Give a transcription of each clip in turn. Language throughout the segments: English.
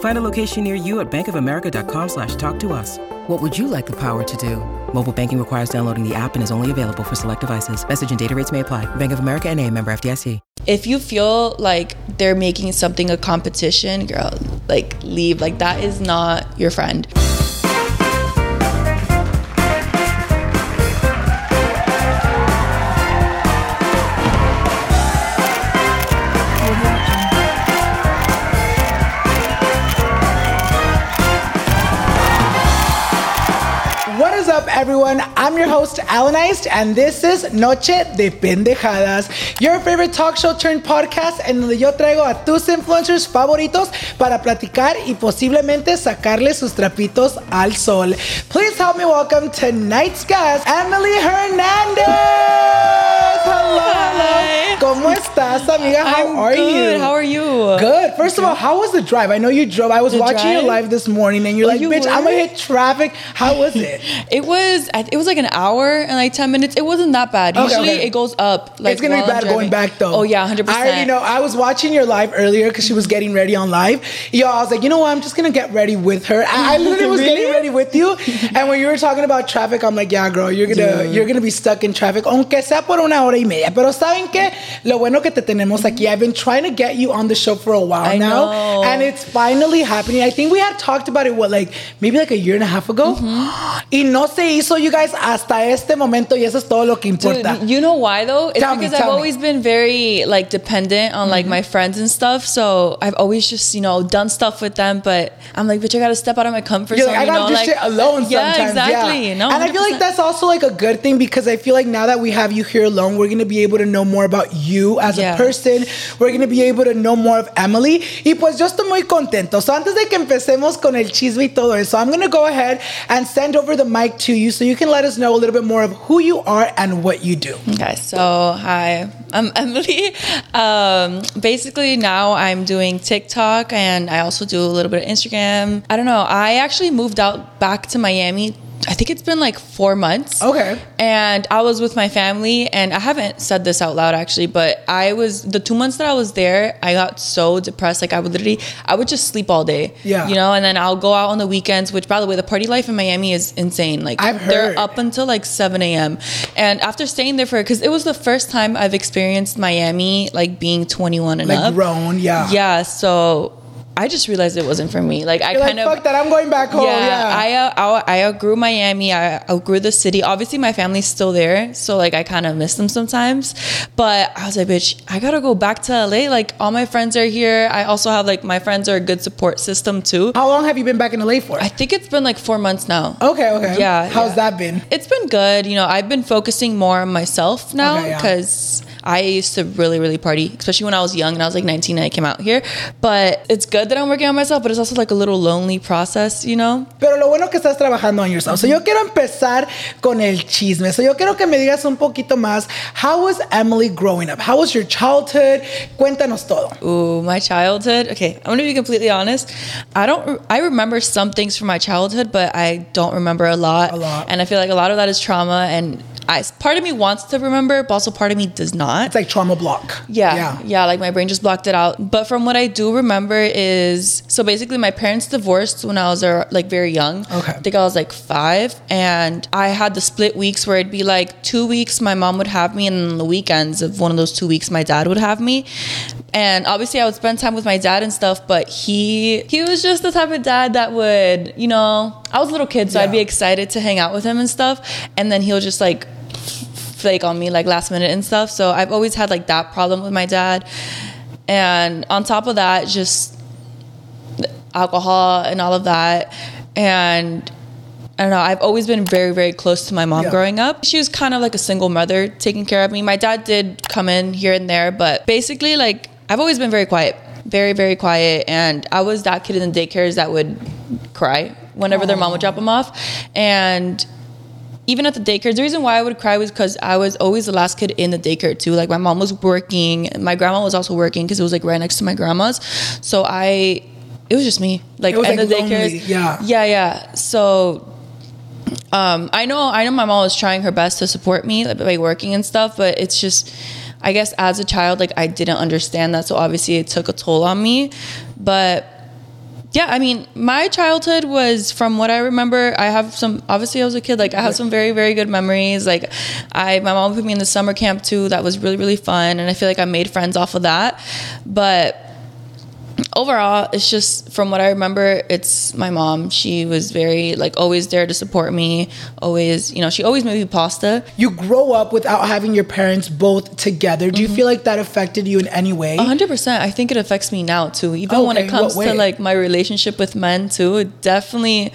Find a location near you at bankofamerica.com slash talk to us. What would you like the power to do? Mobile banking requires downloading the app and is only available for select devices. Message and data rates may apply. Bank of America and a member FDIC. If you feel like they're making something a competition, girl, like leave. Like that is not your friend. Host, Alan Eist, and this is Noche de Pendejadas, your favorite talk show turned podcast, en donde yo traigo a tus influencers favoritos para platicar y posiblemente sacarle sus trapitos al sol. Please help me welcome tonight's guest, Emily Hernandez. Hello. ¿Cómo estás, amiga? How I'm are good. you? How are you? Good. First of all, how was the drive? I know you drove. I was The watching your live this morning, and you're Oh, like, you "Bitch, I'm gonna hit traffic." How was it? It was it was like an hour and like ten minutes. It wasn't that bad. Okay, Usually okay. it goes up. Like it's gonna be bad going back though. Oh yeah, hundred percent. I already know. I was watching your live earlier because she was getting ready on live. Yo, I was like, you know what? I'm just gonna get ready with her. I, I literally was getting ready with you. And when you were talking about traffic, I'm like, yeah, girl, you're gonna Dude. you're gonna be stuck in traffic, aunque sea por una hora y media. Pero saben que lo bueno que te tenemos aquí. I've been trying to get you on the show for a while I now, know. and it's finally happening. I think we had talked about it what like maybe like a year and a half ago, Mm-hmm. y no se hizo, you guys, hasta este momento. Y eso es todo lo que importa. Dude, you know why though? It's Tell me, because I've me. always been very like dependent on like my friends and stuff. So I've always just you know done stuff with them. But I'm like, bitch, I gotta step out of my comfort You're zone. like, I you gotta know, do like, shit alone Yeah, sometimes. exactly. Yeah. No, and I feel like that's also like a good thing because I feel like now that we have you here alone, we're gonna be able to know more about you as a person. We're gonna be able to know more of Emely. Y pues yo estoy muy contento. So antes de que empecemos con el chisme y todo eso, I'm gonna go ahead and send over the mic to you so you can let us know a little bit more of who you are and what you do. Okay, so hi, I'm Emely. Um, basically, now I'm doing TikTok and I also do a little bit of Instagram. I don't know. I actually moved out back to Miami. I think it's been like four months. Okay. And I was with my family, and I haven't said this out loud actually, but I was the two months that I was there, I got so depressed. Like I would literally, I would just sleep all day. Yeah. You know, and then I'll go out on the weekends. Which, by the way, the party life in Miami is insane. Like I've heard. they're up until like 7 a.m. And after staying there for, because it was the first time I've experienced Miami, like being 21 and Like up. grown, yeah. Yeah. So I just realized it wasn't for me. Like I You're like, kind of. fuck that, I'm going back home. yeah, Yeah. I, uh, I I outgrew Miami. I outgrew the city. Obviously, my family's still there, so like I kind of miss them sometimes. But I was like, bitch, I gotta go back to LA. Like all my friends are here. I also have like my friends are a good support system too. How long have you been back in LA for? I think it's been like four months now. okay, okay. Yeah, How's yeah. that been? It's been good. You know, I've been focusing more on myself now Okay, yeah. I used to really, really party, especially when I was young and I was like 19 and I came out here. But it's good that I'm working on myself, but it's also like a little lonely process, you know? Pero lo bueno que estás trabajando on yourself. So yo quiero empezar con el chisme. So yo quiero que me digas un poquito más. How was Emely growing up? How was your childhood? Cuéntanos todo. Ooh, my childhood. Okay, I'm gonna be completely honest. I don't. I remember some things from my childhood, but I don't remember a lot. A lot. And I feel like a lot of that is trauma. And I, part of me wants to remember, but also part of me does not. It's like trauma block. Yeah, yeah, Yeah. like my brain just blocked it out. But from what I do remember is so basically my parents divorced when I was uh, like very young. Okay. I think I was like five, and I had the split weeks where it'd be like two weeks my mom would have me, and then the weekends of one of those two weeks my dad would have me. And obviously I would spend time with my dad and stuff, but he he was just the type of dad that would, you know, I was a little kid, so I'd be excited to hang out with him and stuff, and then he'll just like flake on me like last minute and stuff. So I've always had like that problem with my dad. And on top of that, just alcohol and all of that. And I don't know, I've always been very, very close to my mom Yeah. growing up. She was kind of like a single mother taking care of me. My dad did come in here and there, but basically, like, I've always been very quiet, very, very quiet. And I was that kid in the daycares that would cry whenever their mom would drop them off. And even at the daycare, the reason why I would cry was because I was always the last kid in the daycare too. Like my mom was working, my grandma was also working because it was like right next to my grandma's. So I, it was just me. Like in like, the lonely, yeah. yeah, yeah. So um, I know, I know, my mom was trying her best to support me like, by working and stuff, but it's just, I guess as a child, like I didn't understand that, so obviously it took a toll on me. But yeah, I mean, my childhood was from what I remember. I have some. Obviously, I was a kid. Like I have some very, very good memories. Like I, my mom put me in the summer camp too. That was really, really fun, and I feel like I made friends off of that. But overall, it's just from what I remember, it's my mom. She was very like always there to support me. Always, you know, she always made me pasta. You grow up without having your parents both together. Mm-hmm. Do you feel like that affected you in any way? A hundred percent. I think it affects me now too. Even when it comes to like my relationship with men too, it definitely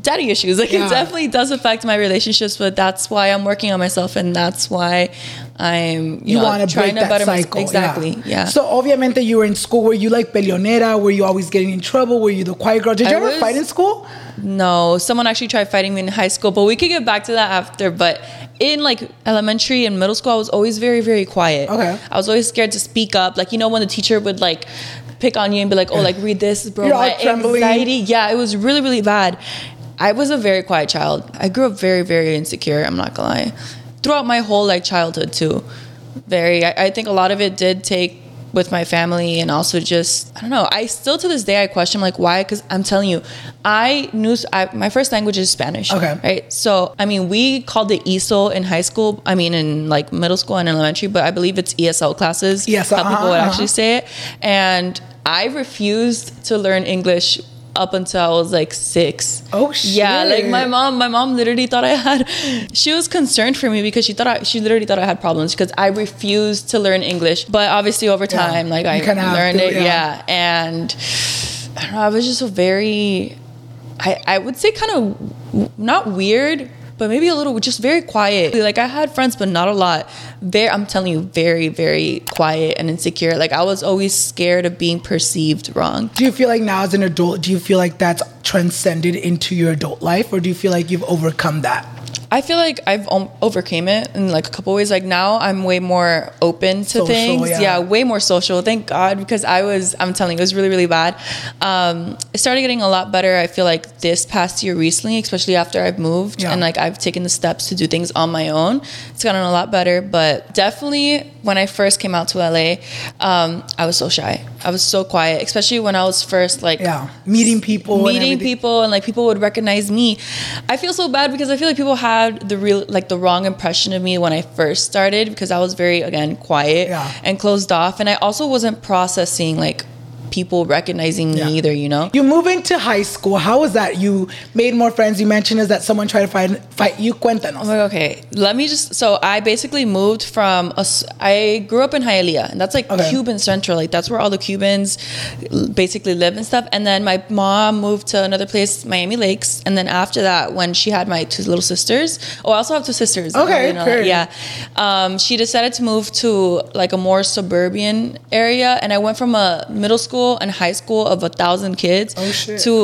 daddy issues. Like Yeah. it definitely does affect my relationships, but that's why I'm working on myself and that's why I'm you, You know, want to trying break to that better cycle. myself. Exactly. Yeah. So obviamente you were in school. Were you like peleonera? Were you always getting in trouble? Were you the quiet girl? Did you I ever was- fight in school? No, someone actually tried fighting me in high school, but we could get back to that after. But in like elementary and middle school, I was always very, very quiet. Okay. I was always scared to speak up. Like, you know, when the teacher would like pick on you and be like, oh, like read this, bro. You're My trembling. anxiety. Yeah, it was really, really bad. I was a very quiet child. I grew up very, very insecure. I'm not gonna lie. Throughout my whole like childhood too. Very. I, I think a lot of it did take with my family and also just I don't know. I still to this day I question like why because I'm telling you, I knew I, my first language is Spanish. Okay. Right. So I mean we called it ESOL in high school. I mean in like middle school and elementary, but I believe it's ESL classes. Yes, How people uh-huh, would uh-huh. actually say it. And I refused to learn English up until I was like six. Oh, Yeah, like my mom, my mom literally thought I had. She was concerned for me because she thought I, she literally thought I had problems because I refused to learn English. But obviously over Yeah, time, like I kinda learned to, it. yeah. Yeah. and I don't know. I was just a very, I I would say kind of not weird. But maybe a little, just very quiet. Like I had friends, but not a lot. Very, I'm telling you, very, very quiet and insecure. Like I was always scared of being perceived wrong. Do you feel like now as an adult, do you feel like that's transcended into your adult life, or do you feel like you've overcome that? I feel like I've um, overcame it in like a couple ways. Like now I'm way more open to Social, things. yeah. Yeah. way more social. Thank God because I was. I'm telling you, it was really really bad. Um, it started getting a lot better. I feel like this past year recently, especially after I've moved Yeah. and like I've taken the steps to do things on my own. It's gotten a lot better. But definitely when I first came out to LA, um, I was so shy. I was so quiet, especially when I was first like Yeah, meeting people, meeting everything. people and like people would recognize me i feel so bad because i feel like people had the real like the wrong impression of me when i first started because i was very again quiet Yeah. and closed off and i also wasn't processing like people recognizing Yeah. me either, you know? You move into high school. How was that? You made more friends. You mentioned is that someone tried to fight fight you. Cuéntanos. Like, okay, let me just. So I basically moved from. A, I grew up in Hialeah, and that's like Okay. Cuban Central. Like that's where all the Cubans basically live and stuff. And then my mom moved to another place, Miami Lakes. And then after that, when she had my two little sisters, oh, I also have two sisters. Okay, didn't know that. yeah. Um, she decided to move to like a more suburban area, and I went from a middle school and high school of a thousand kids Oh, to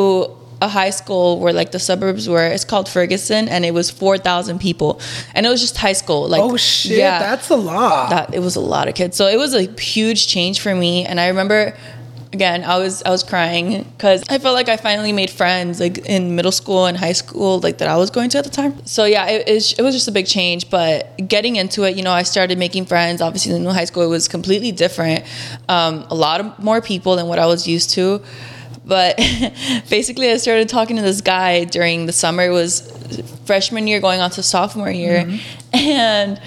a high school where like the suburbs were. It's called Ferguson and it was 4,000 people. And it was just high school like Oh shit, yeah, that's a lot. that it was a lot of kids. So it was a huge change for me. And I remember again I was I was crying cuz I felt like I finally made friends like in middle school and high school like that I was going to at the time so yeah it, it, it was just a big change but getting into it you know I started making friends obviously in high school it was completely different um, a lot of more people than what I was used to but basically, I started talking to this guy during the summer. It was freshman year going on to sophomore year. And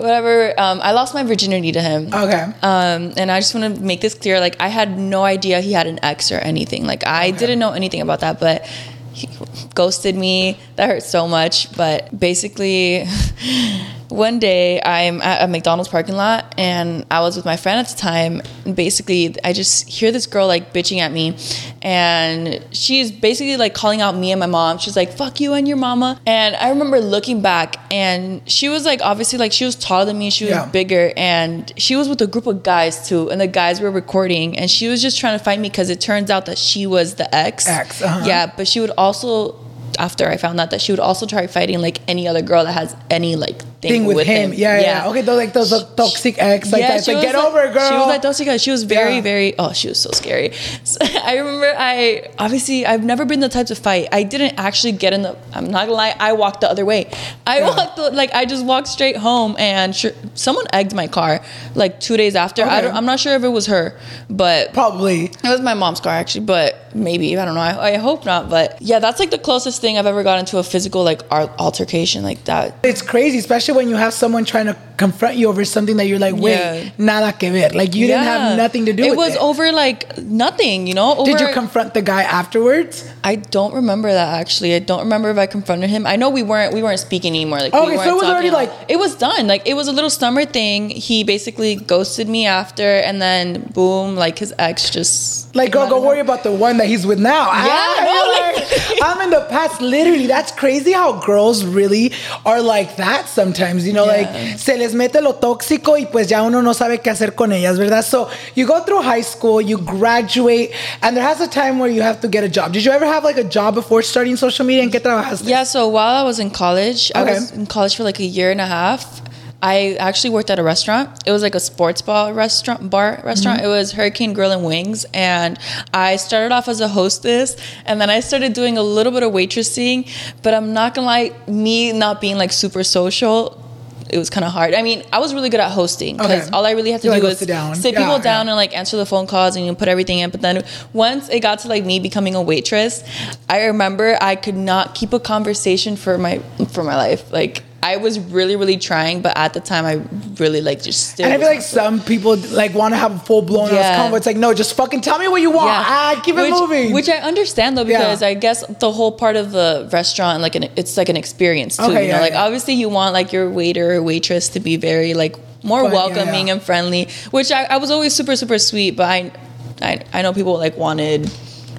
whatever, um, I lost my virginity to him. Okay. Um, and I just want to make this clear like, I had no idea he had an ex or anything. Like, I didn't know anything about that, but he ghosted me. That hurt so much. But basically, one day I'm at a McDonald's parking lot and I was with my friend at the time. And basically, I just hear this girl like bitching at me, and she's basically like calling out me and my mom. She's like, "Fuck you and your mama." And I remember looking back, and she was like, obviously, like she was taller than me. She was Yeah. bigger, and she was with a group of guys too. And the guys were recording, and she was just trying to fight me because it turns out that she was the ex. Ex, uh-huh. Yeah, but she would also. After I found out that she would also try fighting like any other girl that has any like thing, Thing with, him. Yeah, yeah, Okay, those like those uh, toxic ex like that. It's she like, get over it, girl. She was like toxic. She was very, Yeah. very. Oh, she was so scary. So, I remember. I obviously I've never been the type to fight. I didn't actually get in the. I'm not gonna lie. I walked the other way. I walked the, like I just walked straight home, and sure, someone egged my car like two days after. I don't, I'm not sure if it was her, but Probably. it was my mom's car actually, but maybe I don't know. I, I hope not. But yeah, that's like the closest thing I've ever gotten to a physical like altercation like that. It's crazy, especially when you have someone trying to confront you over something that you're like, wait, Yeah. nada que ver. Like you didn't have nothing to do it was it. over like nothing, you know. Over, Did you confront the guy afterwards? I don't remember that actually. I don't remember if I confronted him. I know we weren't we weren't speaking anymore. Like we Okay, so weren't it was already, like- it was done. Like it was a little summer thing. He basically ghosted me after, and then boom, like his ex just Like, girl, go worry about the one that he's with now. Yeah, Ah, no, like- like, I'm in the past. Literally, that's crazy how girls really are like that sometimes. You know, Yeah. like, se les mete lo tóxico y pues ya uno no sabe qué hacer con ellas, ¿verdad? So, you go through high school, you graduate, and there has a time where you have to get a job. Did you ever have like a job before starting social media? ¿En qué trabajaste? Yeah, so while I was in college, I was in college for like a year and a half. I actually worked at a restaurant. It was like a sports bar restaurant, bar restaurant. Mm-hmm. It was Hurricane Grill and Wings, and I started off as a hostess, and then I started doing a little bit of waitressing. But I'm not gonna lie, me not being like super social. It was kind of hard. I mean, I was really good at hosting because Okay. all I really had to You, do like, was sit down. sit Yeah, people yeah. down and like answer the phone calls and you put everything in. But then once it got to like me becoming a waitress, I remember I could not keep a conversation for my for my life. Like I was really really trying, but at the time I really like just still. And I feel like some people like want to have a full blown Yeah. convo. It's like, no, just fucking tell me what you want. Yeah. Ah, keep which, it moving. Which I understand though, Yeah. because I guess the whole part of the restaurant, like, an, it's like an experience too. Okay, you know, like yeah. obviously you want like your waiter or waitress to be very like more Fun, yeah, welcoming yeah. and friendly. Which I, I was always super super sweet, but I, I I know people like wanted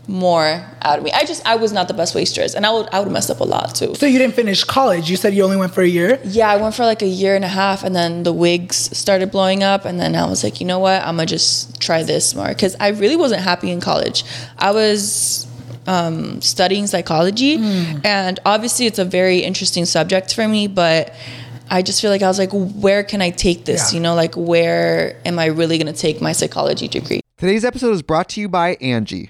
more out of me. I just I was not the best waitress, and I would I would mess up a lot too. so you didn't finish college. You said you only went for a year. Yeah, I went for like a year and a half, and then the wigs started blowing up, and then I was like, you know what, I'm gonna just try this more because I really wasn't happy in college. I was um, studying psychology, and obviously it's a very interesting subject for me, but. I just feel like I was like, where can I take this? Yeah. You know, like where am I really gonna take my psychology degree? Today's episode is brought to you by Angie.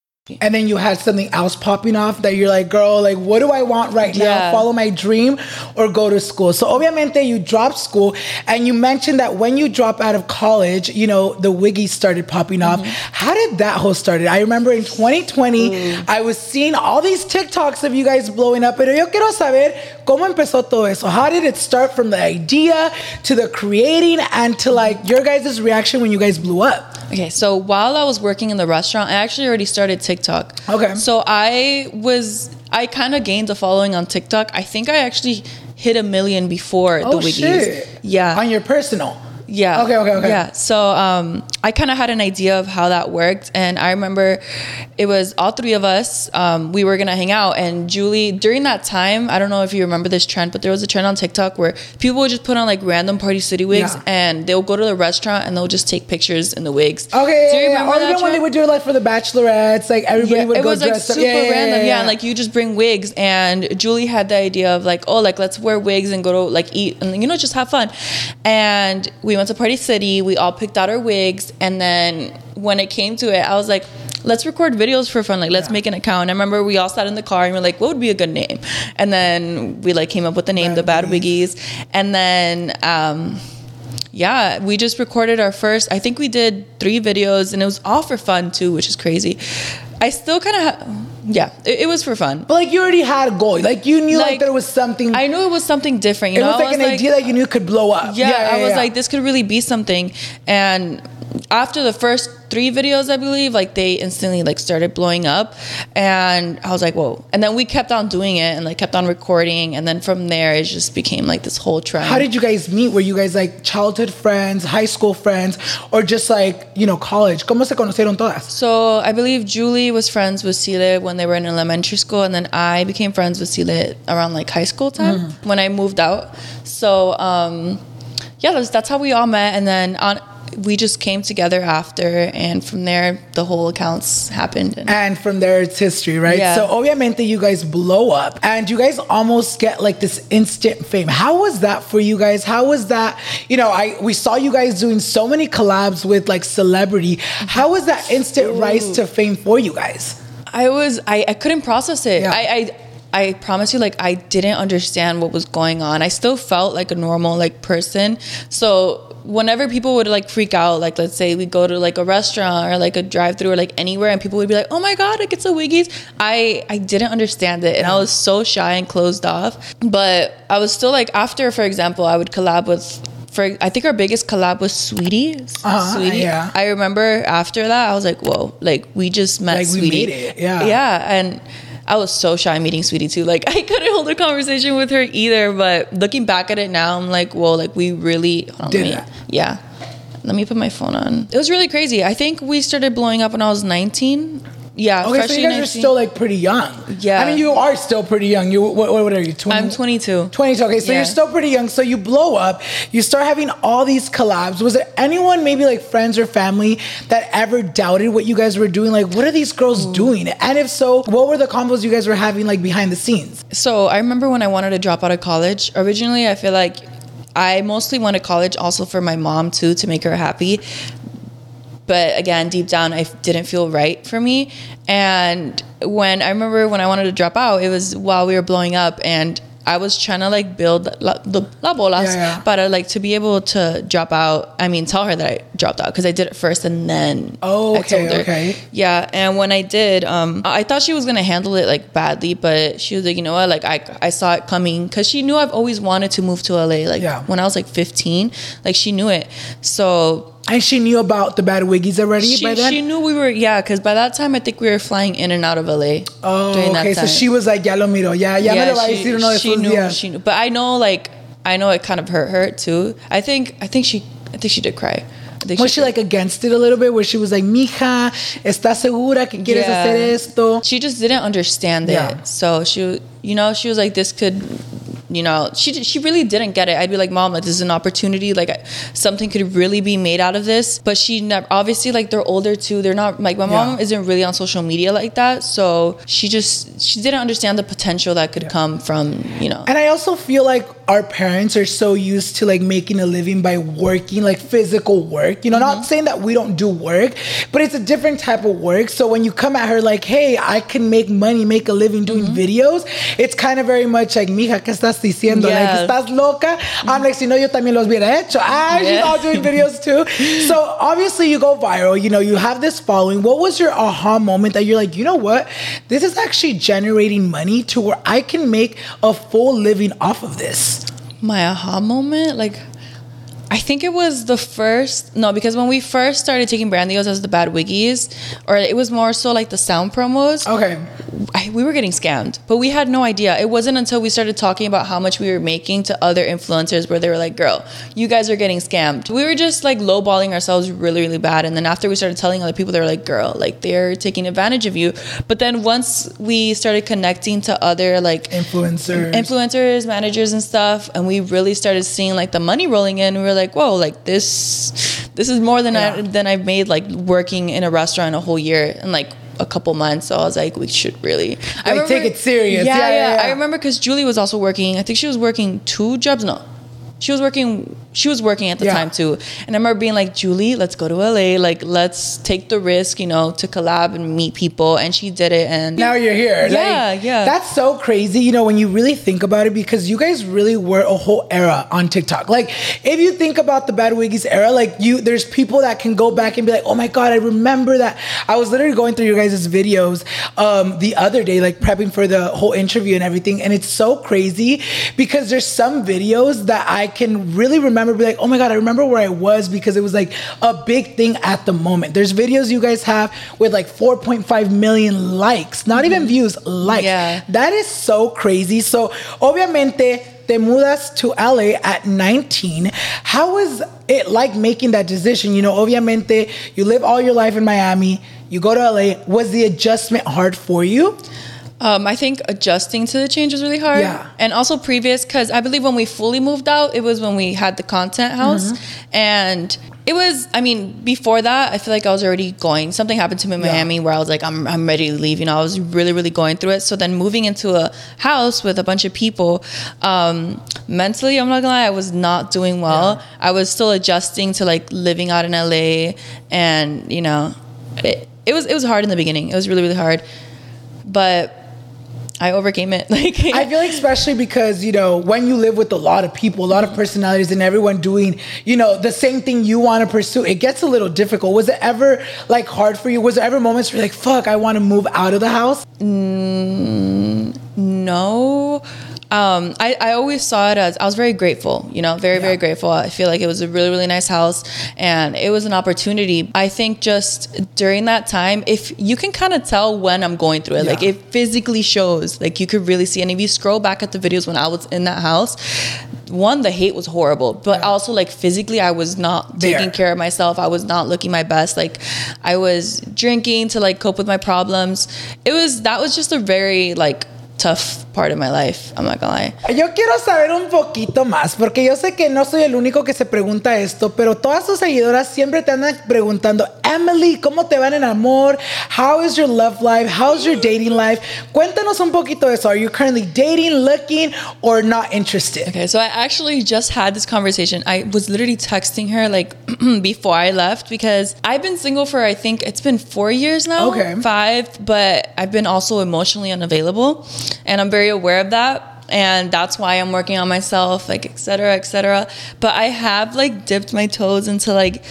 And then you had something else popping off that you're like, girl, like, what do I want right now? Yeah. Follow my dream or go to school? So, obviamente, you dropped school, and you mentioned that when you drop out of college, you know, the wiggy started popping off. Mm-hmm. How did that whole started? I remember in 2020, I was seeing all these TikToks of you guys blowing up, pero yo quiero saber cómo empezó todo eso. How did it start from the idea to the creating and to like your guys' reaction when you guys blew up? Okay, so while I was working in the restaurant, I actually already started TikTok. Okay. So I was, I kind of gained a following on TikTok. I think I actually hit a million before the Oh, Wiggies. shit. Yeah. On your personal. Yeah. Okay, okay, okay. Yeah. So um, I kind of had an idea of how that worked. And I remember it was all three of us. Um, we were going to hang out. And Julie, during that time, I don't know if you remember this trend, but there was a trend on TikTok where people would just put on like random Party City wigs Yeah. and they'll go to the restaurant and they'll just take pictures in the wigs. Okay, Do you yeah, yeah. remember Or even when they would do it like for the bachelorettes, like everybody Yeah, would it go was like up. super Yeah, yeah, random. yeah, Yeah, yeah. like you just bring wigs, and Julie had the idea of like, oh, like let's wear wigs and go to like eat and you know just have fun. And we went to Party City. We all picked out our wigs, and then when it came to it, I was like. Let's record videos for fun. Like, let's make an account. I remember we all sat in the car and we are like, "What would be a good name?" And then we like came up with the name, the Bad Wiggies. And then, um, yeah, we just recorded our first. I think we did three videos, and it was all for fun too, which is crazy. I still kind of, ha- yeah, it, it was for fun. But like you already had a goal. Like you knew like, Like, there was something. I knew it was something different. You it know, was like an idea that you knew could blow up. yeah, I was yeah. like, this could really be something. And after the first three videos, I believe, like they instantly like started blowing up, and I was like, whoa. And then we kept on doing it and like kept on recording, and then from there it just became like this whole trend. How did you guys meet? Were you guys like childhood friends, high school friends, or just like you know college? ¿Cómo se conocieron todas? So I believe Julie was friends with Sile when they were in elementary school, and then I became friends with Sile around like high school time Mm-hmm. when I moved out. So um, yeah, that's, that's how we all met, and then on we just came together after, and from there the whole accounts happened. And And from there, it's history, right? Yeah. So, obviamente, you guys blow up and you guys almost get like this instant fame. How was that for you guys? How was that? You know, I we saw you guys doing so many collabs with like celebrity. How was that instant rise to fame for you guys? I was I, I couldn't process it. Yeah. I, I I promise you, like I didn't understand what was going on. I still felt like a normal like person. So whenever people would like freak out, like let's say we go to like a restaurant or like a drive through or like anywhere and people would be like, Oh my god, like it's a Wiggies. I I didn't understand it and I was so shy and closed off. But I was still like after, for example, I would collab with for I think our biggest collab was Saweetie. Uh-huh, Saweetie. yeah. I remember after that I was like, Whoa, like we just met Like, we Saweetie. made it, yeah. Yeah. And I was so shy meeting Saweetie too. Like I couldn't hold a conversation with her either. But looking back at it now, I'm like, whoa, like we really on, Did me- that. Yeah. Let me put my phone on. It was really crazy. I think we started blowing up when I was 19. Yeah, Okay, so you guys are still like pretty young. Yeah. I mean, you are still pretty young. You what, what are you? 20, I'm 22. 22. Okay, so Yeah. you're still pretty young. So you blow up. You start having all these collabs. Was there anyone, maybe like friends or family, that ever doubted what you guys were doing? Like, what are these girls doing? And if so, what were the combos you guys were having like behind the scenes? So I remember when I wanted to drop out of college. Originally, I feel like I mostly went to college also for my mom too to make her happy. But again, deep down, I didn't feel right for me. And when I remember when I wanted to drop out, it was while we were blowing up and. I was trying to like build la, the la bolas, Yeah, yeah. but uh, like to be able to drop out. I mean, tell her that I dropped out because I did it first and then Oh, I okay, told her. okay. Yeah, and when I did, um, I thought she was gonna handle it like badly, but she was like, you know what, like I, I saw it coming because she knew I've always wanted to move to LA. Like Yeah. when I was like 15, like she knew it. So And she knew about the bad wiggies already by she, then. she knew we were yeah, because by that time I think we were flying in and out of LA. oh, during that okay. So she was like, "Ya lo miro, ya, ya me lo va a she, decir uno de she knew, días." she knew, but I know like I know it kind of hurt her too. I think I think she I think she did cry. I think Was she did. like against it a little bit? Where she was like, "Mija, ¿estás segura que quieres Yeah. hacer esto?" She just didn't understand it. Yeah. So she, you know, she was like, this could, you know, she she really didn't get it. I'd be like, mom, like this is an opportunity. Like something could really be made out of this. But she never. Obviously, like they're older too. They're not like my mom Yeah. isn't really on social media like that. So she just she didn't understand the potential that could come from you know. And I also feel like our parents are so used to like making a living by working, like physical work. You know, Mm-hmm. not saying that we don't do work, but it's a different type of work. So when you come at her like, hey, I can make money, make a living doing Mm-hmm. videos, it's kind of very much like, mija, ¿qué estás diciendo? Yeah. Like, ¿estás loca? I'm like, si no, yo también los hubiera hecho. Ah, she's all doing videos too. So obviously you go viral, you know, you have this following. What was your aha moment that you're like, you know what? This is actually generating money to where I can make a full living off of this. My aha moment like I think it was the first no because when we first started taking brand deals as the bad wiggies or it was more so like the sound promos Okay. I, we were getting scammed but we had no idea it wasn't until we started talking about how much we were making to other influencers where they were like girl you guys are getting scammed we were just like lowballing ourselves really really bad and then after we started telling other people they were like girl like they're taking advantage of you but then once we started connecting to other like Influencers. influencers, managers, and stuff, and we really started seeing like the money rolling in. We were like, "Whoa! Like this, this is more than I than I've made like working in a restaurant a whole year and like." A couple months, so I was like, we should really I Like, take it serious. Yeah, Yeah, yeah. yeah, yeah. I remember because Julie was also working. I think she was working two jobs. No, she was working. She was working at the Yeah. time too. And I remember being like, Julie, let's go to LA. Like, let's take the risk, you know, to collab and meet people. And she did it. And now you're here. Yeah, Like, yeah. That's so crazy, you know, when you really think about it, because you guys really were a whole era on TikTok. Like, if you think about the Bad Wiggies era, like you, there's people that can go back and be like, oh my god, I remember that. I was literally going through your guys' videos um, the other day, like prepping for the whole interview and everything, and it's so crazy because there's some videos that I can really remember, be like, oh my god, I remember where I was because it was like a big thing at the moment. There's videos you guys have with like 4.5 million likes, not mm-hmm. even views, likes. Yeah. That is so crazy. So, obviamente, te mudas to LA at 19. How was it like making that decision? You know, obviamente, you live all your life in Miami, you go to LA. Was the adjustment hard for you? Um, I think adjusting to the change was really hard. Yeah. And also previous, because I believe when we fully moved out, it was when we had the content house. Mm-hmm. And it was, I mean, before that, I feel like I was already going. Something happened to me in Yeah. Miami where I was like, I'm, I'm ready to leave. You know, I was really, really going through it. So then moving into a house with a bunch of people, um, mentally, I'm not gonna lie, I was not doing well. I was still adjusting to like living out in LA. And, you know, it, it was, it was hard in the beginning. It was really, really hard. But I overcame it. Like I feel like especially because you know when you live with a lot of people, a lot of personalities, and everyone doing you know the same thing you want to pursue, it gets a little difficult. Was it ever like hard for you? Was there ever moments where you're like, "Fuck, I want to move out of the house"? Mm, no. Um, I, I always saw it as I was very grateful, you know, very, very grateful. I feel like it was a really, really nice house and it was an opportunity. I think just during that time, if you can kind of tell when I'm going through it, like Yeah. it physically shows, like you could really see. And if you scroll back at the videos when I was in that house, one, the hate was horrible, but also like physically, I was not There. taking care of myself. I was not looking my best. Like I was drinking to like cope with my problems. It was, that was just a very like tough part of my life. I'm not gonna lie. Yo quiero saber un poquito más, porque yo sé que no soy el único que se pregunta esto, pero todas tus seguidoras siempre te andan preguntando, Emely, ¿cómo te va en amor? How is your love life? How's your dating life? Cuéntanos un poquito de eso. Are you currently dating, looking, or not interested? Okay, so I actually just had this conversation. I was literally texting her like before I left because I've been single for I think it's been four years now. Okay. Five, but I've been also emotionally unavailable. And I'm very aware of that. And that's why I'm working on myself, like et cetera, et cetera. But I have like dipped my toes into like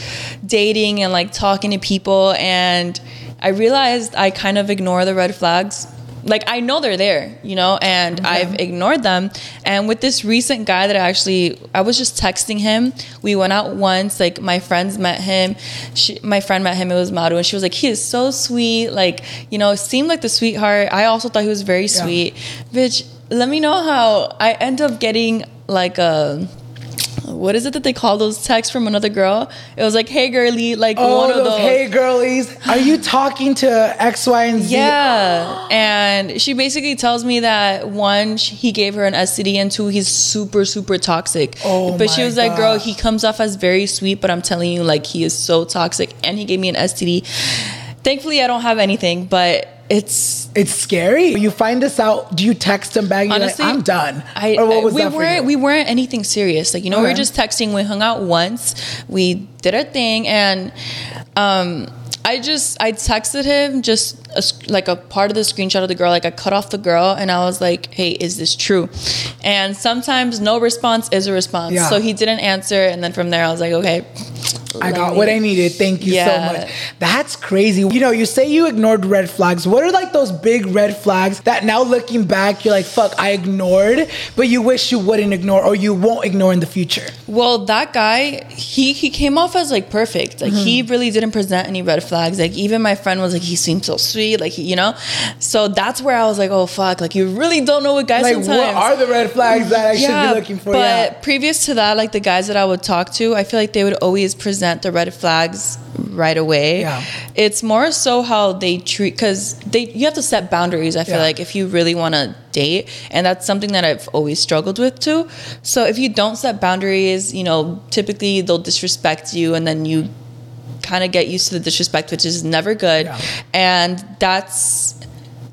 dating and like talking to people and I realized I kind of ignore the red flags like I know they're there, you know, and I've ignored them. And with this recent guy that I actually, I was just texting him. We went out once. Like my friends met him. She, my friend met him. It was Maru, and she was like, "He is so sweet. Like you know, seemed like the sweetheart. I also thought he was very sweet. Bitch, let me know how I end up getting like a." What is it that they call those texts from another girl? It was like, "Hey, girly," like Oh, one of those hey girlies, are you talking to X, Y, and Z? Yeah. And she basically tells me that one, he gave her an STD, and two, he's super, super toxic. Oh but she was like, girl, he comes off as very sweet, but I'm telling you, like, he is so toxic. And he gave me an STD. Thankfully, I don't have anything, but it's. It's scary. You find this out. Do you text them back? Honestly, like, I'm done. I, or what was we that weren't we weren't anything serious. Like you know, we were just texting. We hung out once. We did our thing, and um, I just I texted him just a, like a part of the screenshot of the girl. Like I cut off the girl, and I was like, "Hey, is this true?" And sometimes no response is a response. Yeah. So he didn't answer, and then from there I was like, "Okay." I got me- what I needed. Thank you Yeah. so much. That's crazy. You know, you say you ignored red flags. What are like those big red flags that now looking back, you're like, fuck, I ignored, but you wish you wouldn't ignore or you won't ignore in the future? Well, that guy, he he came off as like perfect. Like he Mm-hmm. really didn't present any red flags. Like even my friend was like, he seemed so sweet. Like you know, so that's where I was like, oh fuck, like you really don't know what guys Like, sometimes. what are the red flags that I should be looking for? But yeah. previous to that, like the guys that I would talk to, I feel like they would always present the red flags right away. Yeah. It's more so how they treat because they you have to set boundaries. I feel Yeah. like if you really want to date, and that's something that I've always struggled with too. So if you don't set boundaries, you know, typically they'll disrespect you, and then you kind of get used to the disrespect, which is never good. Yeah. And that's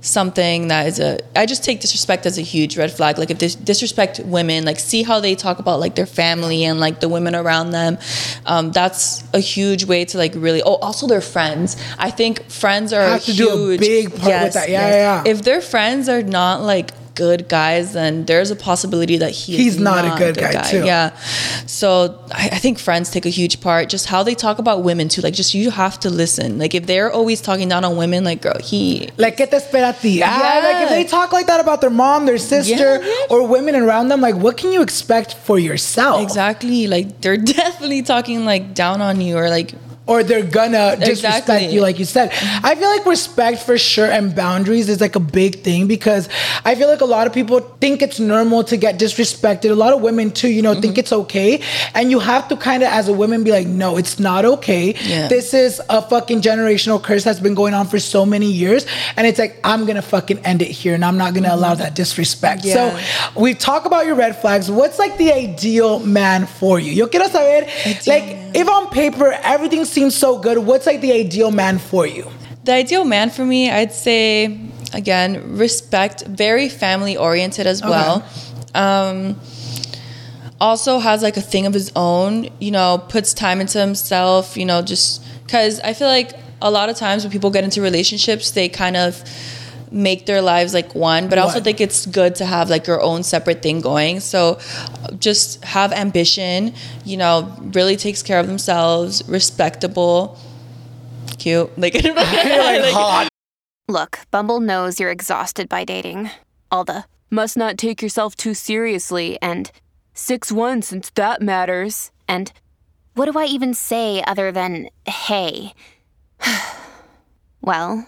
something that is a I just take disrespect as a huge red flag. Like if they disrespect women, like see how they talk about like their family and like the women around them. Um, that's a huge way to like really. Oh, also their friends. I think friends are Have to do a big part with that. Yeah, yeah, yeah. If their friends are not like good guys, then there's a possibility that he He's is not a good guy, too. Yeah. So I, I think friends take a huge part. Just how they talk about women too. Like just you have to listen. Like if they're always talking down on women, like girl, he Like, get te espera a ti? Ah, Yeah. like, if they talk like that about their mom, their sister, yeah. or women around them, like, what can you expect for yourself? Exactly. Like they're definitely talking like down on you or like or they're gonna disrespect Exactly. you, like you said. I feel like respect for sure and boundaries is like a big thing because I feel like a lot of people think it's normal to get disrespected. A lot of women too, you know, Mm-hmm. think it's okay, and you have to kind of, as a woman, be like, no, it's not okay. Yeah. This is a fucking generational curse that's been going on for so many years, and it's like I'm gonna fucking end it here, and I'm not gonna allow that disrespect. Mm-hmm. Yeah. So we talk about your red flags. What's like the ideal man for you? Yo quiero saber, like, if on paper everything seems so good, what's like the ideal man for you? the ideal man for me, I'd say again, respect, very family oriented as well. Um also has like a thing of his own, you know, puts time into himself, you know, just cuz I feel like a lot of times when people get into relationships, they kind of make their lives like one, but I also think it's good to have like your own separate thing going. So just have ambition, you know, really takes care of themselves, respectable, cute. Like, like, hot. Look, Bumble knows you're exhausted by dating. All the must not take yourself too seriously, and 6 1 since that matters, and What do I even say other than hey? well,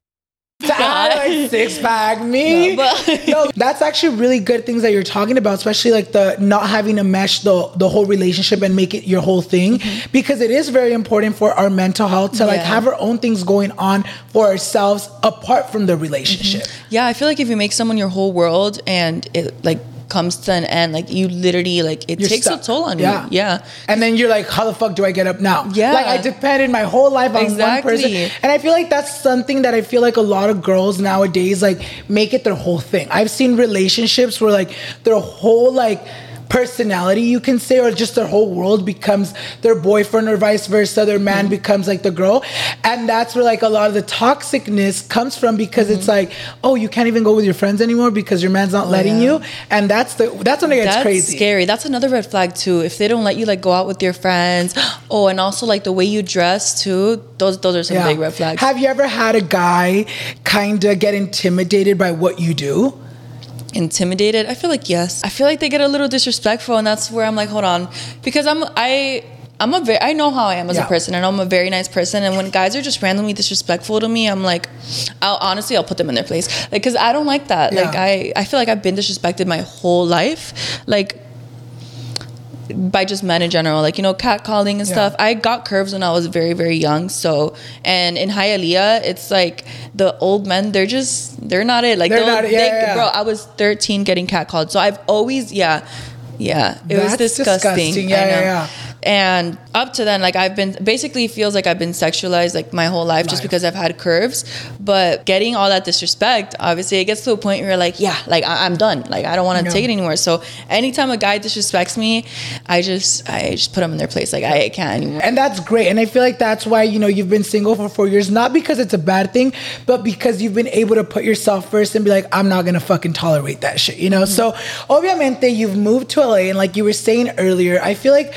Like six pack me. No, that's actually really good things that you're talking about, especially like the not having to mesh the the whole relationship and make it your whole thing, mm-hmm. because it is very important for our mental health to like have our own things going on for ourselves apart from the relationship. Mm-hmm. Yeah, I feel like if you make someone your whole world and it like comes to an end, like you literally like it You're takes stuck. a toll on Yeah. you. Yeah. And then you're like, how the fuck do I get up now? Yeah. Like I depended my whole life on one person. And I feel like that's something that I feel like a lot of girls nowadays like make it their whole thing. I've seen relationships where like their whole like personality you can say or just their whole world becomes their boyfriend or vice versa their man mm-hmm. becomes like the girl and that's where like a lot of the toxicness comes from because it's mm-hmm. like oh you can't even go with your friends anymore because your man's not letting yeah. you and that's the that's when it gets That's crazy scary. That's another red flag too. If they don't let you like go out with your friends. Oh, and also like the way you dress too. Those those are some big red flags. Have you ever had a guy kind of get intimidated by what you do? Intimidated i feel like yes. I feel like they get a little disrespectful and that's where i'm like hold on. Because i'm i i'm a very i know how i am as Yeah. a person and i'm a very nice person and when guys are just randomly disrespectful to me i'm like i'll honestly i'll put them in their place. Like because i don't like that. Like i i feel like i've been disrespected my whole life. Like by just men in general, like you know, catcalling and Yeah. stuff. I got curves when I was very, very young. So, and in Hialeah, it's like the old men. They're just they're not it. Like They're not. Yeah, they- yeah, bro. I was 13 getting catcalled. So I've always, yeah, yeah. It was disgusting. disgusting. Yeah, yeah, yeah. And up to then, like I've been basically feels like I've been sexualized like my whole life, just because I've had curves. But getting all that disrespect, obviously, it gets to a point where you're like, yeah, like I- I'm done. Like I don't want to Yeah. take it anymore. So anytime a guy disrespects me, I just I just put them in their place. Like I can't anymore. And that's great. And I feel like that's why, you know, you've been single for four years, not because it's a bad thing, but because you've been able to put yourself first and be like, I'm not gonna fucking tolerate that shit, you know? Mm-hmm. So obviamente you've moved to LA and like you were saying earlier, I feel like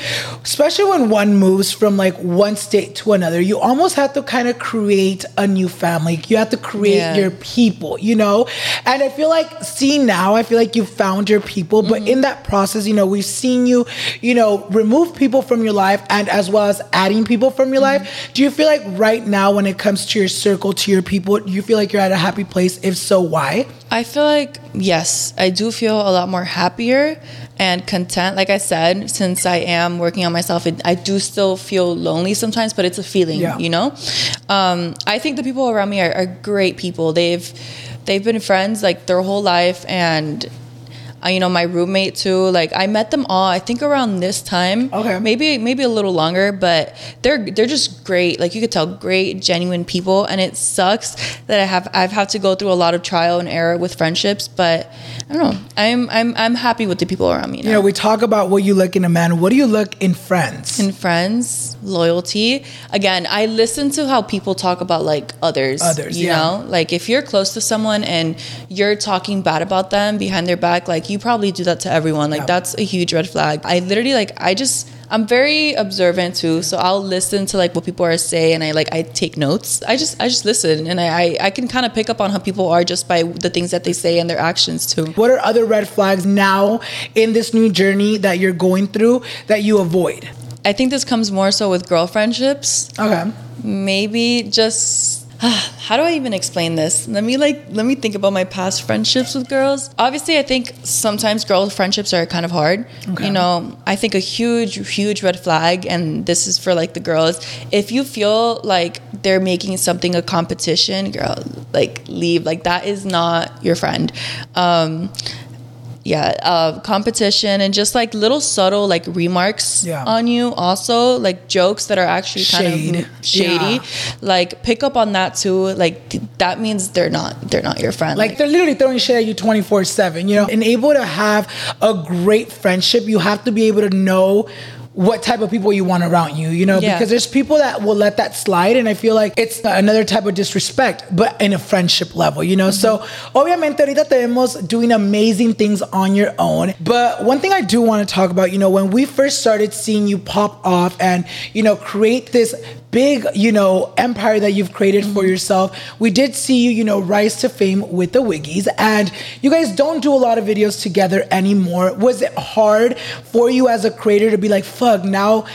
especially when one moves from like one state to another, you almost have to kind of create a new family. You have to create Yeah. your people, you know? And I feel like, see now, I feel like you found your people, but Mm-hmm. in that process, you know, we've seen you, you know, remove people from your life and as well as adding people from your Mm-hmm. life. Do you feel like right now, when it comes to your circle, to your people, do you feel like you're at a happy place? If so, why? I feel like yes, I do feel a lot more happier and content. Like I said, since I am working on myself, it, I do still feel lonely sometimes, but it's a feeling, Yeah. you know. Um, I think the people around me are, are great people. They've they've been friends like their whole life, and uh, you know my roommate too. Like I met them all. I think around this time. Okay. Maybe maybe a little longer, but they're they're just great. Like you could tell, great, genuine people. And it sucks that I have I've had to go through a lot of trial and error with friendships, but I don't know. I'm I'm I'm happy with the people around me now. You know, we talk about what you look in a man. What do you look in friends? in friends, loyalty. Again, I listen to how people talk about like others. Others, you yeah. know, like if you're close to someone and you're talking bad about them behind their back, like you probably do that to everyone. Like Yeah. that's a huge red flag. I literally like I just I'm very observant too, so I'll listen to like what people are saying, and I like I take notes. I just I just listen, and I I, I can kind of pick up on how people are just by the things that they say and their actions too. What are other red flags now in this new journey that you're going through that you avoid? I think this comes more so with girl friendships. Okay. maybe just how do I even explain this? Let me like let me think about my past friendships with girls. Obviously, I think sometimes girl friendships are kind of hard. Okay. You know, I think a huge huge red flag and this is for like the girls. If you feel like they're making something a competition, girl, like leave. Like that is not your friend. Um yeah, uh, competition and just like little subtle like remarks Yeah. on you. Also, like jokes that are actually kind Shade. of shady. Yeah. Like pick up on that too. Like th- that means they're not they're not your friend. Like they're literally throwing shit at you 24 7, you know? And able to have a great friendship, you have to be able to know what type of people you want around you, you know, Yeah. because there's people that will let that slide. And I feel like it's another type of disrespect, but in a friendship level, you know? So, mm-hmm. obviamente, ahorita te vemos doing amazing things on your own. But one thing I do want to talk about, you know, when we first started seeing you pop off and, you know, create this big, you know, empire that you've created for mm-hmm. yourself, we did see you, you know, rise to fame with the Wiggies. And you guys don't do a lot of videos together anymore. Was it hard for you as a creator to be like, fuck, now,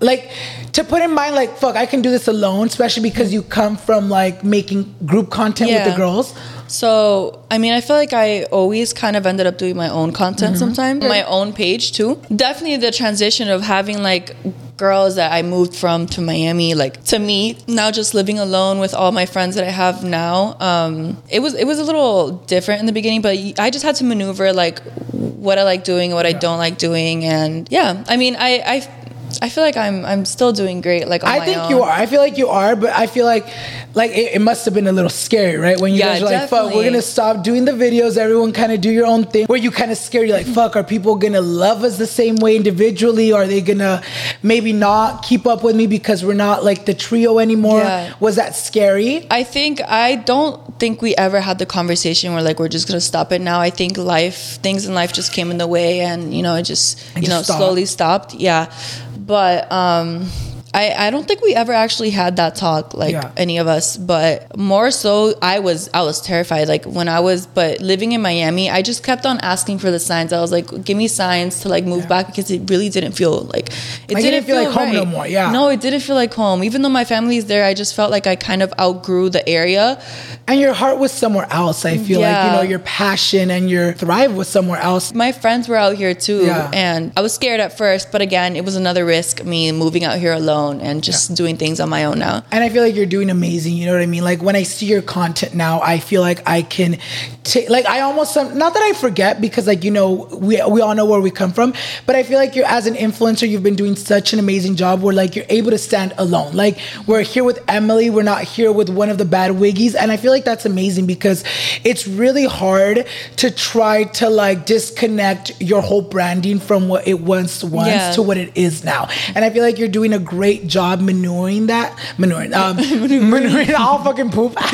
like, to put in mind, like, fuck, I can do this alone, especially because you come from like making group content with the girls? So, I mean, I feel like I always kind of ended up doing my own content sometimes, my own page too. Definitely the transition of having like girls that I moved from to Miami, like to me now just living alone with all my friends that I have now. Um, it was it was a little different in the beginning, but I just had to maneuver like what I like doing, and what I don't like doing, and yeah, I mean, I I. I feel like I'm I'm still doing great. Like on I think own. you are. I feel like you are, but I feel like like it, it must have been a little scary, right? When you Yeah, guys were like, "Fuck, we're gonna stop doing the videos. Everyone kind of do your own thing." Were you kind of scared? You're like, "Fuck, are people gonna love us the same way individually? Are they gonna maybe not keep up with me because we're not like the trio anymore?" Yeah. Was that scary? I think I don't think we ever had the conversation where like we're just gonna stop it now. I think life things in life just came in the way and you know it just you know stopped. slowly stopped. Yeah. But um I, I don't think we ever actually had that talk like Yeah. any of us but more so I was I was terrified like when I was but living in Miami I just kept on asking for the signs I was like give me signs to like move back because it really didn't feel like it didn't feel like home no more, yeah. no it didn't feel like home even though my family's there I just felt like I kind of outgrew the area And your heart was somewhere else. I feel like you know your passion and your thrive was somewhere else. my friends were out here too Yeah. and i was scared at first but again it was another risk me moving out here alone and just doing things on my own now And I feel like you're doing amazing. You know what I mean? Like when I see your content now, I feel like I can take, like, I almost, um, not that I forget because, like, you know, we, we all know where we come from, but I feel like you're, as an influencer, you've been doing such an amazing job where, like, you're able to stand alone. Like, we're here with Emely, we're not here with one of the Bad Wiggies. And I feel like that's amazing because it's really hard to try to, like, disconnect your whole branding from what it once was Yeah. to what it is now. And I feel like you're doing a great job manuring that. Manuring, um, manuring all fucking poop.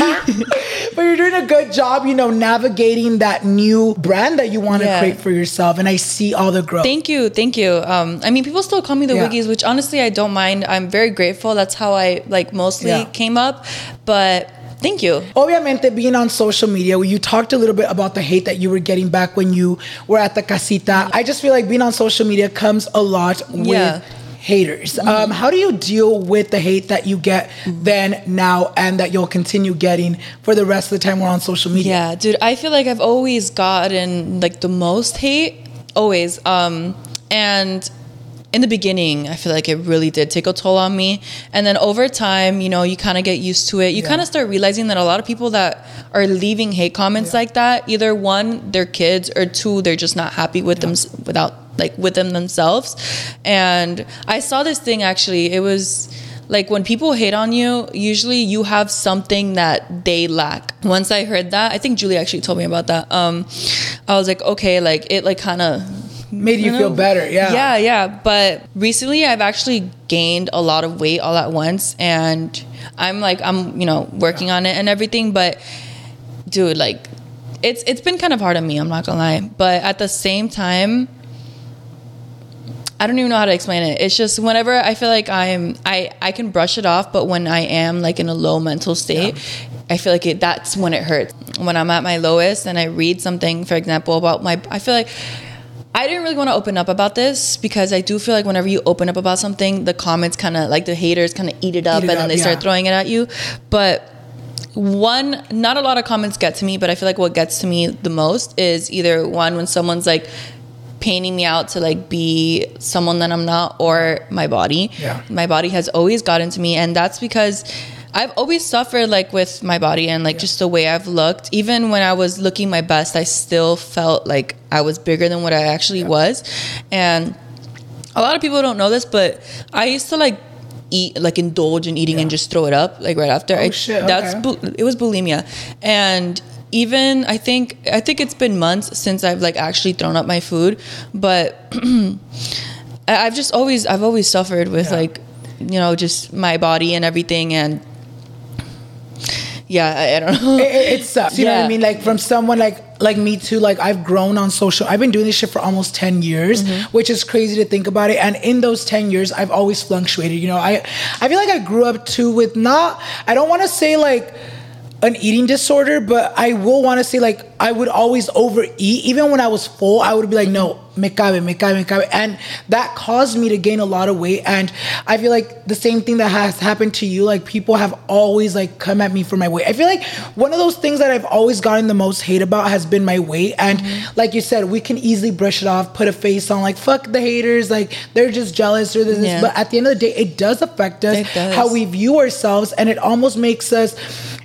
but you're doing a good job, you know, navigating that new brand that you want to Yeah. create for yourself. And I see all the growth. Thank you, thank you. Um, I mean, people still call me the Yeah. Wiggies, which honestly I don't mind. I'm very grateful. That's how I like mostly Yeah. came up. But thank you. Obviamente, being on social media, you talked a little bit about the hate that you were getting back when you were at the casita. I just feel like being on social media comes a lot with Yeah. Haters. Um, how do you deal with the hate that you get then, now, and that you'll continue getting for the rest of the time we're on social media? Yeah, dude, I feel like I've always gotten like the most hate, always. Um, and in the beginning, I feel like it really did take a toll on me. And then over time, you know, you kind of get used to it. You Yeah. kind of start realizing that a lot of people that are leaving hate comments like that, either one, they're kids, or two, they're just not happy with them without like with them themselves. And I saw this thing actually. It was like when people hate on you, usually you have something that they lack. Once I heard that, I think Julie actually told me about that. Um, I was like, okay, like it like kind of Made you, know? feel better, yeah. Yeah, yeah. But recently I've actually gained a lot of weight all at once and I'm like I'm, you know, working on it and everything, but dude, like it's it's been kind of hard on me, I'm not gonna lie. But at the same time, I don't even know how to explain it. It's just whenever I feel like I'm I I can brush it off, but when I am like in a low mental state, I feel like it that's when it hurts. When I'm at my lowest and I read something, for example, about my I feel like I didn't really want to open up about this because I do feel like whenever you open up about something, the comments kind of like the haters kind of eat it up Eat it and then up, they yeah. start throwing it at you. But one, not a lot of comments get to me, but I feel like what gets to me the most is either one when someone's like painting me out to like be someone that I'm not or my body. Yeah. My body has always gotten to me and that's because I've always suffered like with my body and like just the way I've looked. Even when I was looking my best, I still felt like I was bigger than what I actually was. And a lot of people don't know this, but I used to like eat like indulge in eating and just throw it up like right after. Oh, I, Oh, shit, That's okay. bu- it was bulimia, and even I think I think it's been months since I've like actually thrown up my food, but I've just always I've always suffered with Yeah. like you know just my body and everything and yeah I, I don't know it, it, sucks. You know what I mean? Like from someone like like me too. Like I've grown on social. I've been doing this shit for almost ten years, Mm-hmm. which is crazy to think about it. And in those ten years, I've always fluctuated. You know, I I feel like I grew up too with not. I don't want to say like an eating disorder, but I will want to say like I would always overeat. Even when I was full, I would be like, no, me cabe, me cabe, me cabe. And that caused me to gain a lot of weight. And I feel like the same thing that has happened to you, like people have always like come at me for my weight. I feel like one of those things that I've always gotten the most hate about has been my weight. And mm-hmm. like you said, we can easily brush it off, put a face on, like fuck the haters, like they're just jealous or this, this. But at the end of the day, it does affect us does. how we view ourselves, and it almost makes us.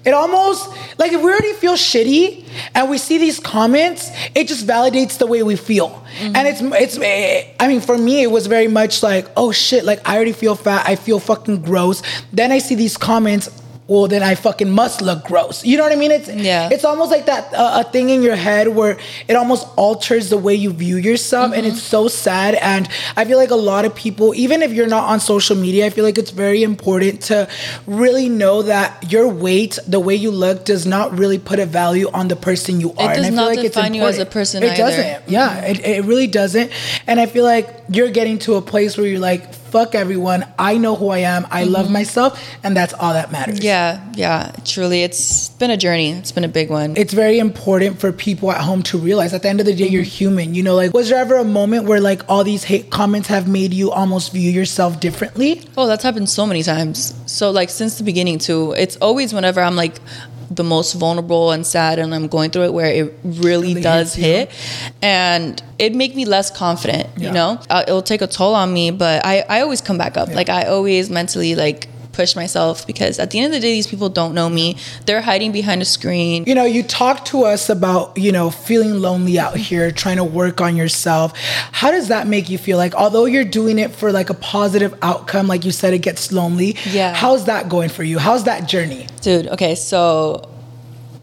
It almost like if we already feel shitty and we see these comments, it just validates the way we feel. And it's it's. eh, I mean, for me, it was very much like, oh shit, like I already feel fat. I feel fucking gross. Then I see these comments. Well, then I fucking must look gross. You know what I mean? It's Yeah. It's almost like that uh, a thing in your head where it almost alters the way you view yourself, and it's so sad. And I feel like a lot of people, even if you're not on social media, I feel like it's very important to really know that your weight, the way you look, does not really put a value on the person you are. It does and I feel not like define you as a person It either. doesn't. Yeah, it, it really doesn't. And I feel like you're getting to a place where you're like, fuck everyone. I know who I am. I love myself, and that's all that matters. Mm-hmm. yeah yeah truly it's been a journey it's been a big one it's very important for people at home to realize at the end of the day you're human you know like was there ever a moment where like all these hate comments have made you almost view yourself differently Oh, that's happened so many times. So like since the beginning too. It's always whenever I'm like the most vulnerable and sad and I'm going through it where it really, does you. hit and it make me less confident, Yeah. you know? Uh, it'll take a toll on me, but I I always come back up. Like I always mentally like push myself because at the end of the day these people don't know me. They're hiding behind a screen. you know you talked to us about you know feeling lonely out here trying to work on yourself how does that make you feel like although you're doing it for like a positive outcome like you said it gets lonely Yeah. how's that going for you how's that journey Dude, okay, so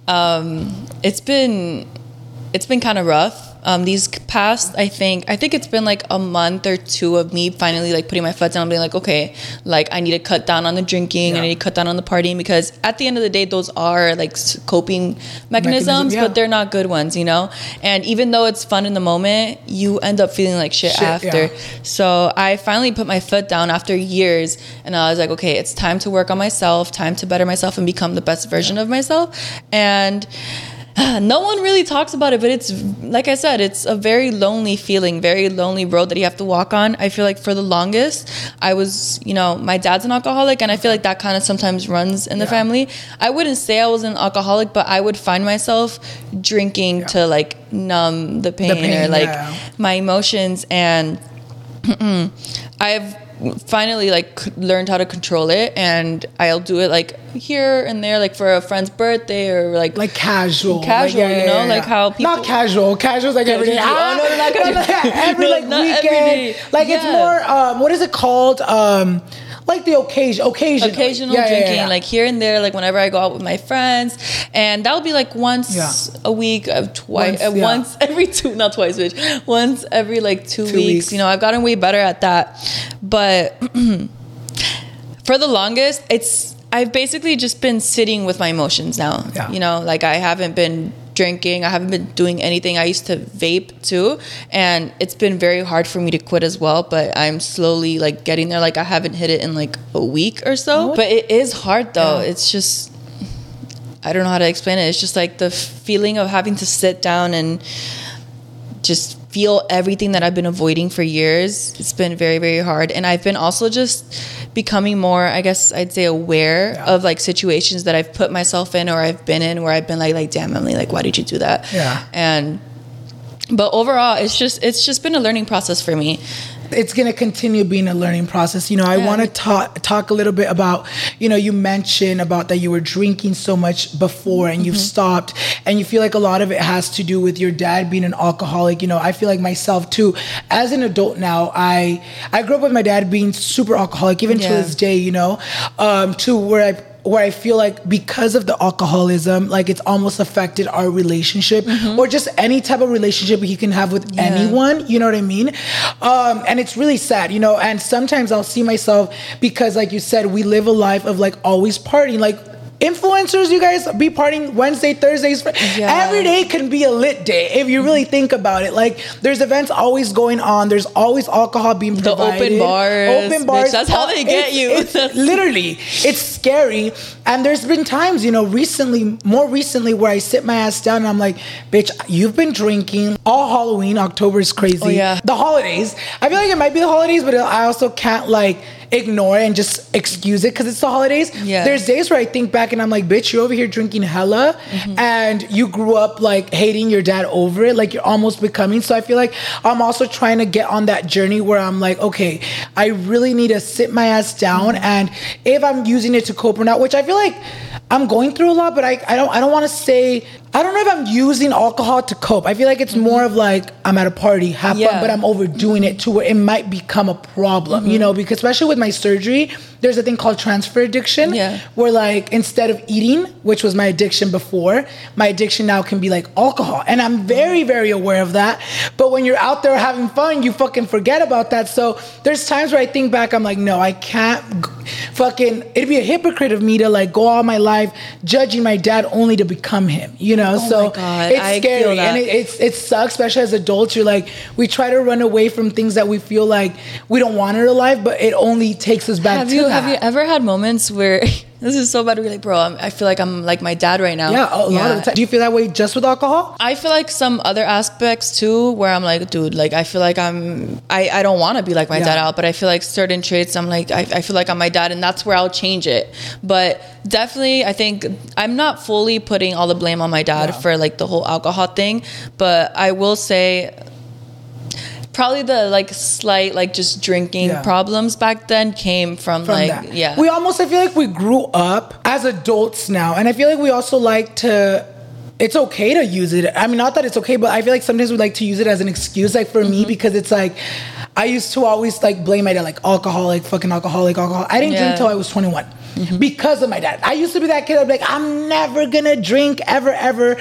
um it's been it's been kind of rough. Um these past I think I think it's been like a month or two of me finally like putting my foot down and being like, okay, like I need to cut down on the drinking, Yeah. I need to cut down on the partying because at the end of the day those are like coping mechanisms, Mechanism, yeah. but they're not good ones, you know? And even though it's fun in the moment, you end up feeling like shit, Shit, after. yeah. So I finally put my foot down after years and I was like, okay, it's time to work on myself, time to better myself and become the best version of myself. And no one really talks about it, but it's like I said, it's a very lonely feeling, very lonely road that you have to walk on. I feel like for the longest, I was, you know, my dad's an alcoholic, and I feel like that kind of sometimes runs in the Yeah. family. I wouldn't say I was an alcoholic, but I would find myself drinking to like numb the pain, pain, or like yeah. my emotions, and I've finally like learned how to control it and I'll do it like here and there like for a friend's birthday or like like casual Casual, like, you know, like how people- not casual casual's like every day. Oh, no, no, not casual. every No, like every weekend day. like it's more um what is it called um like the occasion occasion occasional drinking like here and there like whenever I go out with my friends and that would be like once Yeah. a week uh, twice Once, uh, yeah. once every two not twice bitch once every like two, Two weeks. weeks. you know I've gotten way better at that but for the longest it's I've basically just been sitting with my emotions now Yeah. you know like I haven't been drinking. I haven't been doing anything. I used to vape too and it's been very hard for me to quit as well but I'm slowly like getting there. Like I haven't hit it in like a week or so but it is hard though. Yeah. it's just I don't know how to explain it. It's just like the feeling of having to sit down and just feel everything that I've been avoiding for years. It's been very, very hard. And I've been also just becoming more, I guess I'd say aware Yeah. of like situations that I've put myself in or I've been in where I've been like, like, damn, Emely, like, why did you do that? Yeah. And but overall it's just it's just been a learning process for me. It's going to continue being a learning process. You know, I Yeah. want to talk talk a little bit about, you know, you mentioned about that you were drinking so much before and you've Mm-hmm. stopped and you feel like a lot of it has to do with your dad being an alcoholic. You know, I feel like myself too. As an adult now, I I grew up with my dad being super alcoholic even to this day, you know. Um to where I where I feel like because of the alcoholism, like it's almost affected our relationship or just any type of relationship you can have with anyone. You know what I mean? Um, and it's really sad, you know. And sometimes I'll see myself because, like you said, we live a life of like always partying, like. Influencers, you guys be partying Wednesday, Thursdays. Yeah. Every day can be a lit day if you really mm-hmm. think about it. Like, there's events always going on. There's always alcohol being The open bars, Open bitch, bars. that's how they get It's- you. It's literally, it's scary. And there's been times, you know, recently, more recently, where I sit my ass down and I'm like, bitch, you've been drinking all Halloween. October is crazy. Oh, yeah. The holidays. I feel like it might be the holidays, but I also can't like ignore it and just excuse it because it's the holidays. Yeah. There's days where I think back and I'm like, bitch, you're over here drinking hella Mm-hmm. and you grew up like hating your dad over it. Like you're almost becoming. So I feel like I'm also trying to get on that journey where I'm like, okay, I really need to sit my ass down Mm-hmm. and if I'm using it to cope or not, which I feel like I'm going through a lot, but I, I don't I don't want to say I don't know if I'm using alcohol to cope. I feel like it's more of like I'm at a party, have fun, but I'm overdoing it to where it might become a problem, you mm-hmm. know, because especially with my surgery, there's a thing called transfer addiction Yeah. where like instead of eating, which was my addiction before, my addiction now can be like alcohol. And I'm very, very aware of that. But when you're out there having fun, you fucking forget about that. So there's times where I think back, I'm like, no, I can't fucking, it'd be a hypocrite of me to like go all my life judging my dad only to become him, you know? Oh so Oh my God, it's I feel scary. And it, it's, it sucks, especially as adults. You're like, we try to run away from things that we feel like we don't want in our life, but it only takes us back Have to that. have you ever had moments where this is so bad be like, bro, I'm, I feel like I'm like my dad right now. Yeah, a lot of the time. Do you feel that way just with alcohol? I feel like some other aspects too, where I'm like, dude, like I feel like I'm, I, I don't want to be like my Yeah. dad out, but I feel like certain traits, I'm like, I, I feel like I'm my dad, and that's where I'll change it. But definitely, I think I'm not fully putting all the blame on my dad for like the whole alcohol thing, but I will say. Probably the like slight like just drinking Yeah. problems back then came from, From like that. yeah We almost, I feel like we grew up as adults now. And I feel like we also like to, it's okay to use it. I mean, not that it's okay, but I feel like sometimes we like to use it as an excuse, like for Mm-hmm. me, because it's like, I used to always like blame my dad, like alcoholic, fucking alcoholic, alcohol. I didn't drink Yeah. Mm-hmm. till I was 21. Because of my dad. I used to be that kid, I'd be like, I'm never gonna drink ever, ever.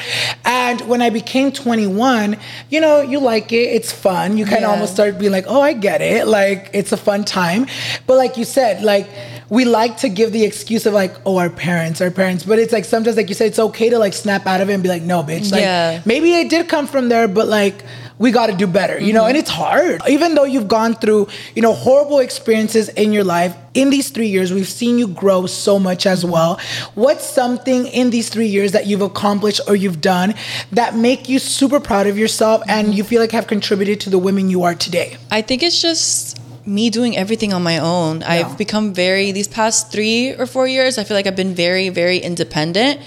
And when I became 21, you know, you like it, it's fun. You kind of Yeah. almost start being like, oh, I get it. Like, it's a fun time. But like you said, like, we like to give the excuse of like, oh, our parents, our parents. But it's like sometimes, like you said, it's okay to like snap out of it and be like, no, bitch. Like, Yeah. maybe it did come from there, but like, we got to do better, you know, Mm-hmm. and it's hard. Even though you've gone through, you know, horrible experiences in your life, in these three years, we've seen you grow so much as well. What's something in these three years that you've accomplished or you've done that make you super proud of yourself and you feel like have contributed to the women you are today? I think it's just me doing everything on my own. I've become very these past 3 or 4 years, I feel like I've been very very independent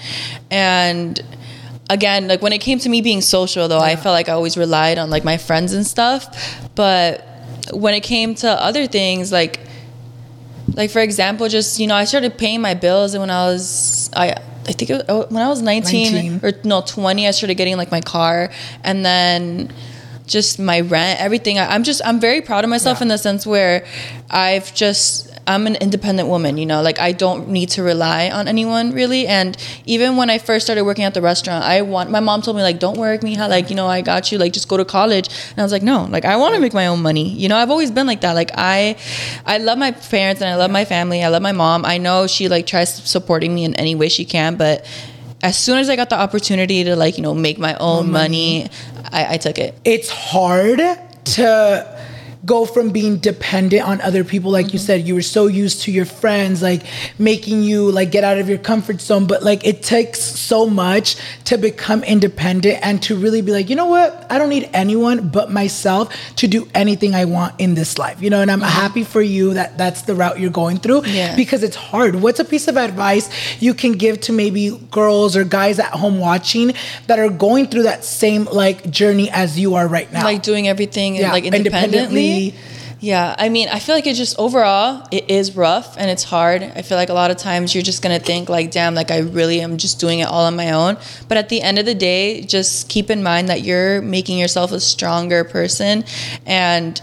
and again, like when it came to me being social though, I felt like I always relied on like my friends and stuff, but when it came to other things like like for example, just you know, I started paying my bills and when I was I I think it was, oh, when I was 19, 19. or no 20, I started getting like my car and then just my rent, everything. I, I'm just I'm very proud of myself in the sense where I've just I'm an independent woman, you know, like I don't need to rely on anyone really. And even when I first started working at the restaurant, I want my mom told me like, don't work, Mija, like you know, I got you, like just go to college. And I was like, no, like I want to make my own money. You know, I've always been like that. Like I, I love my parents and I love my family. I love my mom. I know she like tries supporting me in any way she can, but as soon as I got the opportunity to like you know make my own money, I, I took it. it's hard to go from being dependent on other people like you mm-hmm. said you were so used to your friends like making you like get out of your comfort zone but like it takes so much to become independent and to really be like you know what i don't need anyone but myself to do anything i want in this life you know and i'm mm-hmm. happy for you that that's the route you're going through Yeah. because it's hard what's a piece of advice you can give to maybe girls or guys at home watching that are going through that same like journey as you are right now like doing everything Yeah, like independently. independently. Yeah, I mean, I feel like it just overall it is rough and it's hard. I feel like a lot of times you're just gonna think like, damn, like I really am just doing it all on my own. But at the end of the day, just keep in mind that you're making yourself a stronger person and.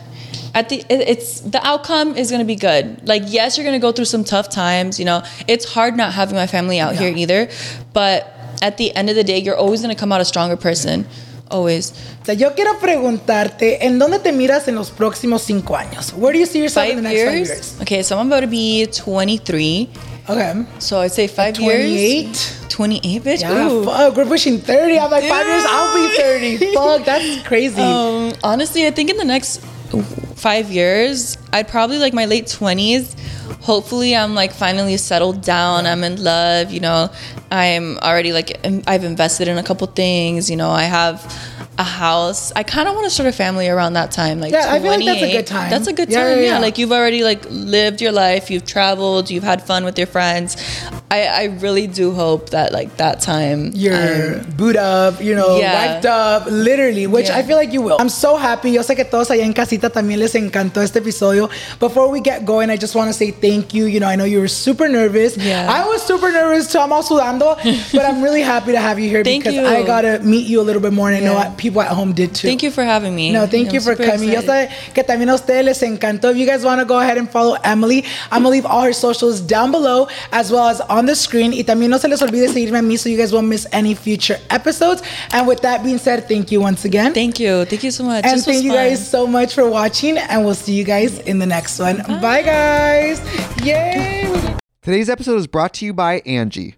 at the it's the outcome is gonna be good. Like yes, you're gonna go through some tough times. You know, it's hard not having my family out here either. But at the end of the day, you're always gonna come out a stronger person. Always. O sea, yo quiero preguntarte, ¿en dónde te miras en los próximos cinco años? Where do you see yourself in the Five next years? five years? Okay, so I'm about to be 23. Okay. So I'd say five 28? years. 28, bitch. Yeah, Ooh. fuck, we're pushing 30. I'm like, five years, I'll be 30. Fuck, that's crazy. Um, honestly, I think in the next five years, I'd probably like my late 20s. Hopefully, I'm like finally settled down. I'm in love. You know, I'm already like, I've invested in a couple things. You know, I have a house. I kind of want to start a family around that time. Like, Yeah, I feel like that's a good time. That's a good Yeah, time. yeah, Yeah, yeah. Like, you've already like lived your life. You've traveled. You've had fun with your friends. I, I really do hope that like that time. You're um, I'm- boot up, you know, Yeah. wiped up, literally, which Yeah. I feel like you will. I'm so happy. Yo sé que todos allá en casita también les encantó este episodio. Before we get going, I just want to say thank you. You know, I know you were super nervous. Yeah. I was super nervous too. I'm all sudando, but I'm really happy to have you here because you. I got to meet you a little bit more, and I know what people at home did too. Thank you for having me. No, thank I'm you for coming. Yo excited. sé que también a ustedes les encantó. If you guys want to go ahead and follow Emely, I'm going to leave all her socials down below as well as on the screen. Y también no se les olvide seguirme a mí so you guys won't miss any future episodes. And with that being said, thank you once again. Thank you. Thank you so much. and This thank you fun. guys so much for watching. And we'll see you guys in the next one. Bye, guys. Yay. Today's episode is brought to you by Angie.